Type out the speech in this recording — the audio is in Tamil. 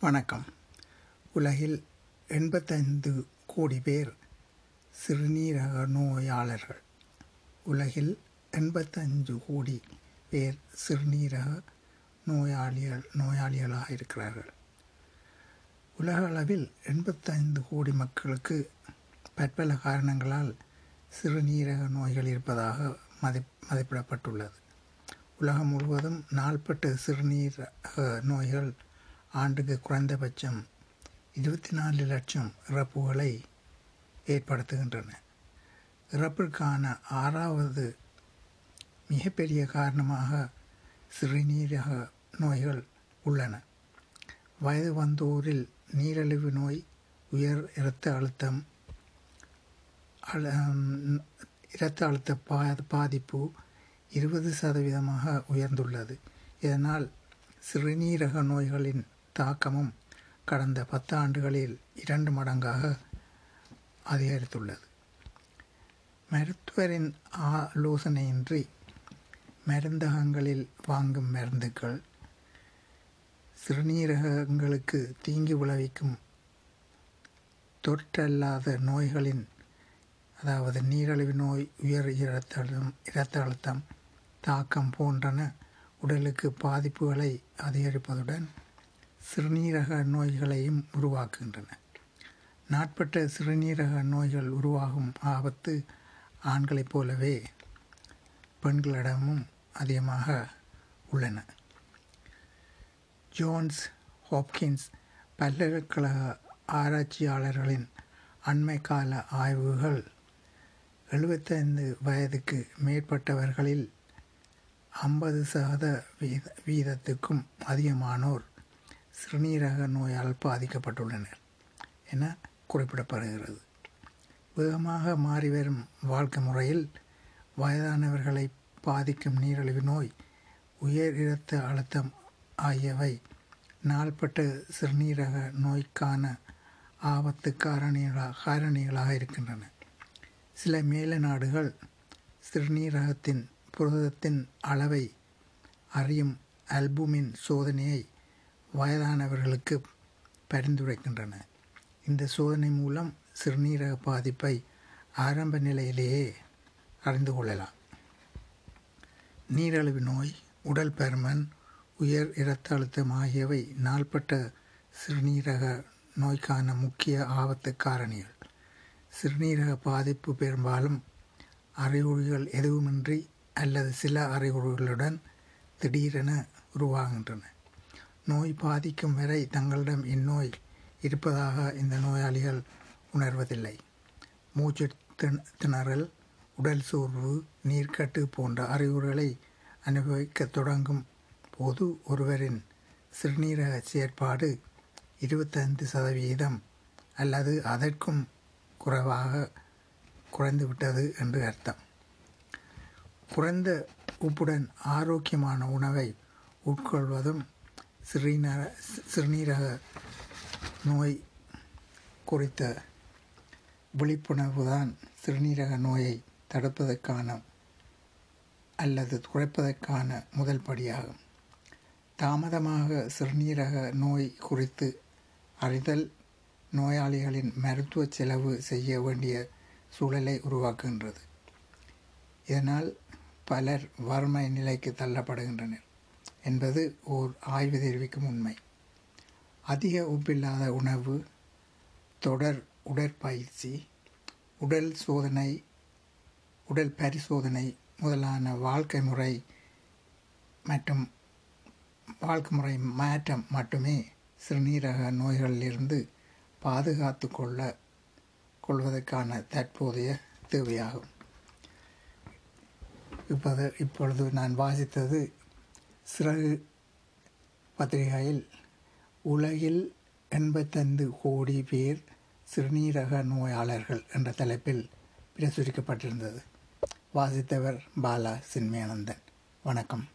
வணக்கம். உலகில் எண்பத்தைந்து கோடி பேர் சிறுநீரக நோயாளர்கள். உலகில் எண்பத்தஞ்சு கோடி பேர் சிறுநீரக நோயாளிகள் நோயாளிகளாக இருக்கிறார்கள். உலக அளவில் எண்பத்தைந்து கோடி மக்களுக்கு பற்பல காரணங்களால் சிறுநீரக நோய்கள் இருப்பதாக மதி மதிப்பிடப்பட்டுள்ளது. உலகம் முழுவதும் நாள்பட்டு சிறுநீரக நோய்கள் ஆண்டுக்கு குறைந்தபட்சம் இருபத்தி நாலு லட்சம் இறப்புகளை ஏற்படுத்துகின்றன. இறப்பிற்கான ஆறாவது மிகப்பெரிய காரணமாக சிறுநீரக நோய்கள் உள்ளன. வயது வந்தோரில் நீரிழிவு நோய் உயர் இரத்த அழுத்தம் இரத்த அழுத்த பா பாதிப்பு இருபது சதவீதமாக உயர்ந்துள்ளது. இதனால் சிறுநீரக நோய்களின் தாக்கமும் கடந்த பத்து ஆண்டுகளில் இரண்டு மடங்காக அதிகரித்துள்ளது. மருத்துவரின் ஆலோசனையின்றி மருந்தகங்களில் வாங்கும் மருந்துகள் சிறுநீரகங்களுக்கு தீங்கு விளைவிக்கும் தொற்றல்லாத நோய்களின் அதாவது நீரிழிவு நோய் உயர் இரத்த அழுத்தம் இரத்த அழுத்தம் தாக்கம் போன்றன உடலுக்கு பாதிப்புகளை அதிகரிப்பதுடன் சிறுநீரக நோய்களையும் உருவாக்குகின்றன. நாட்பட்ட சிறுநீரக நோய்கள் உருவாகும் ஆபத்து ஆண்களைப் போலவே பெண்களிடமும் அதிகமாக உள்ளன. ஜோன்ஸ் ஹாப்கின்ஸ் பல்கலைக்கழக ஆராய்ச்சியாளர்களின் அண்மை கால ஆய்வுகள் எழுபத்தைந்து வயதுக்கு மேற்பட்டவர்களில் ஐம்பது சதவீத வீத வீதத்துக்கும் அதிகமானோர் சிறுநீரக நோயால் பாதிக்கப்பட்டுள்ளனர் என குறிப்பிடப்படுகிறது. வேகமாக மாறிவரும் வாழ்க்கை முறையில் வயதானவர்களை பாதிக்கும் நீரிழிவு நோய் உயர் இரத்த அழுத்தம் ஆகியவை நாள்பட்ட சிறுநீரக நோய்க்கான ஆபத்து காரணிகளாக காரணிகளாக இருக்கின்றன. சில மேல நாடுகள் சிறுநீரகத்தின் புரதத்தின் அளவை அறியும் அல்புமின் சோதனையை வயதானவர்களுக்கு பரிந்துரைக்கின்றன. இந்த சோதனை மூலம் சிறுநீரக பாதிப்பை ஆரம்ப நிலையிலேயே அறிந்து கொள்ளலாம். நீரிழிவு நோய் உடல் பருமன் உயர் இரத்த அழுத்தம் ஆகியவை நாள்பட்ட சிறுநீரக நோய்க்கான முக்கிய ஆபத்து காரணிகள். சிறுநீரக பாதிப்பு பெரும்பாலும் அறிகுறிகள் எதுவுமின்றி அல்லது சில அறிகுறிகளுடன் திடீரென உருவாகின்றன. நோய் பாதிக்கும் வரை தங்களிடம் இந்நோய் இருப்பதாக இந்த நோயாளிகள் உணர்வதில்லை. மூச்சு திணறல் உடல் சோர்வு நீர்க்கட்டு போன்ற அறிகுறிகளை அனுபவிக்கத் தொடங்கும் போது ஒருவரின் சிறுநீரக செயற்பாடு இருபத்தைந்து சதவீதம் அல்லது அதற்கும் குறைவாக குறைந்துவிட்டது என்று அர்த்தம். குறைந்த உப்புடன் ஆரோக்கியமான உணவை உட்கொள்வதும் சிறுநீர சிறுநீரக நோய் குறித்த விழிப்புணர்வு தான் சிறுநீரக நோயை தடுப்பதற்கான அல்லது குறைப்பதற்கான முதல் படியாகும். தாமதமாக சிறுநீரக நோய் குறித்து அறிதல் நோயாளிகளின் மருத்துவ செலவு செய்ய வேண்டிய சூழலை உருவாக்குகின்றது. இதனால் பலர் வறுமை நிலைக்கு தள்ளப்படுகின்றனர். என்பது ஓர் ஆய்வு தெரிவிக்கும் உண்மை. அதிக உப்பில்லாத உணவு தொடர் உடற்பயிற்சி உடல் சோதனை உடல் பரிசோதனை முதலான வாழ்க்கை முறை மற்றும் வாழ்க்கை முறை மாற்றம் மட்டுமே சிறுநீரக நோய்களிலிருந்து பாதுகாத்து கொள்ள கொள்வதற்கான தற்போதைய தேவையாகும். இப்போது இப்பொழுது நான் வாசித்தது சிறகு பத்திரிகையில் உலகில் எண்பத்தைந்து கோடி பேர் சிறுநீரக நோயாளர்கள் என்ற தலைப்பில் பிரசுரிக்கப்பட்டிருந்தது. வாசித்தவர் பாலா சின்மயானந்தன். வணக்கம்.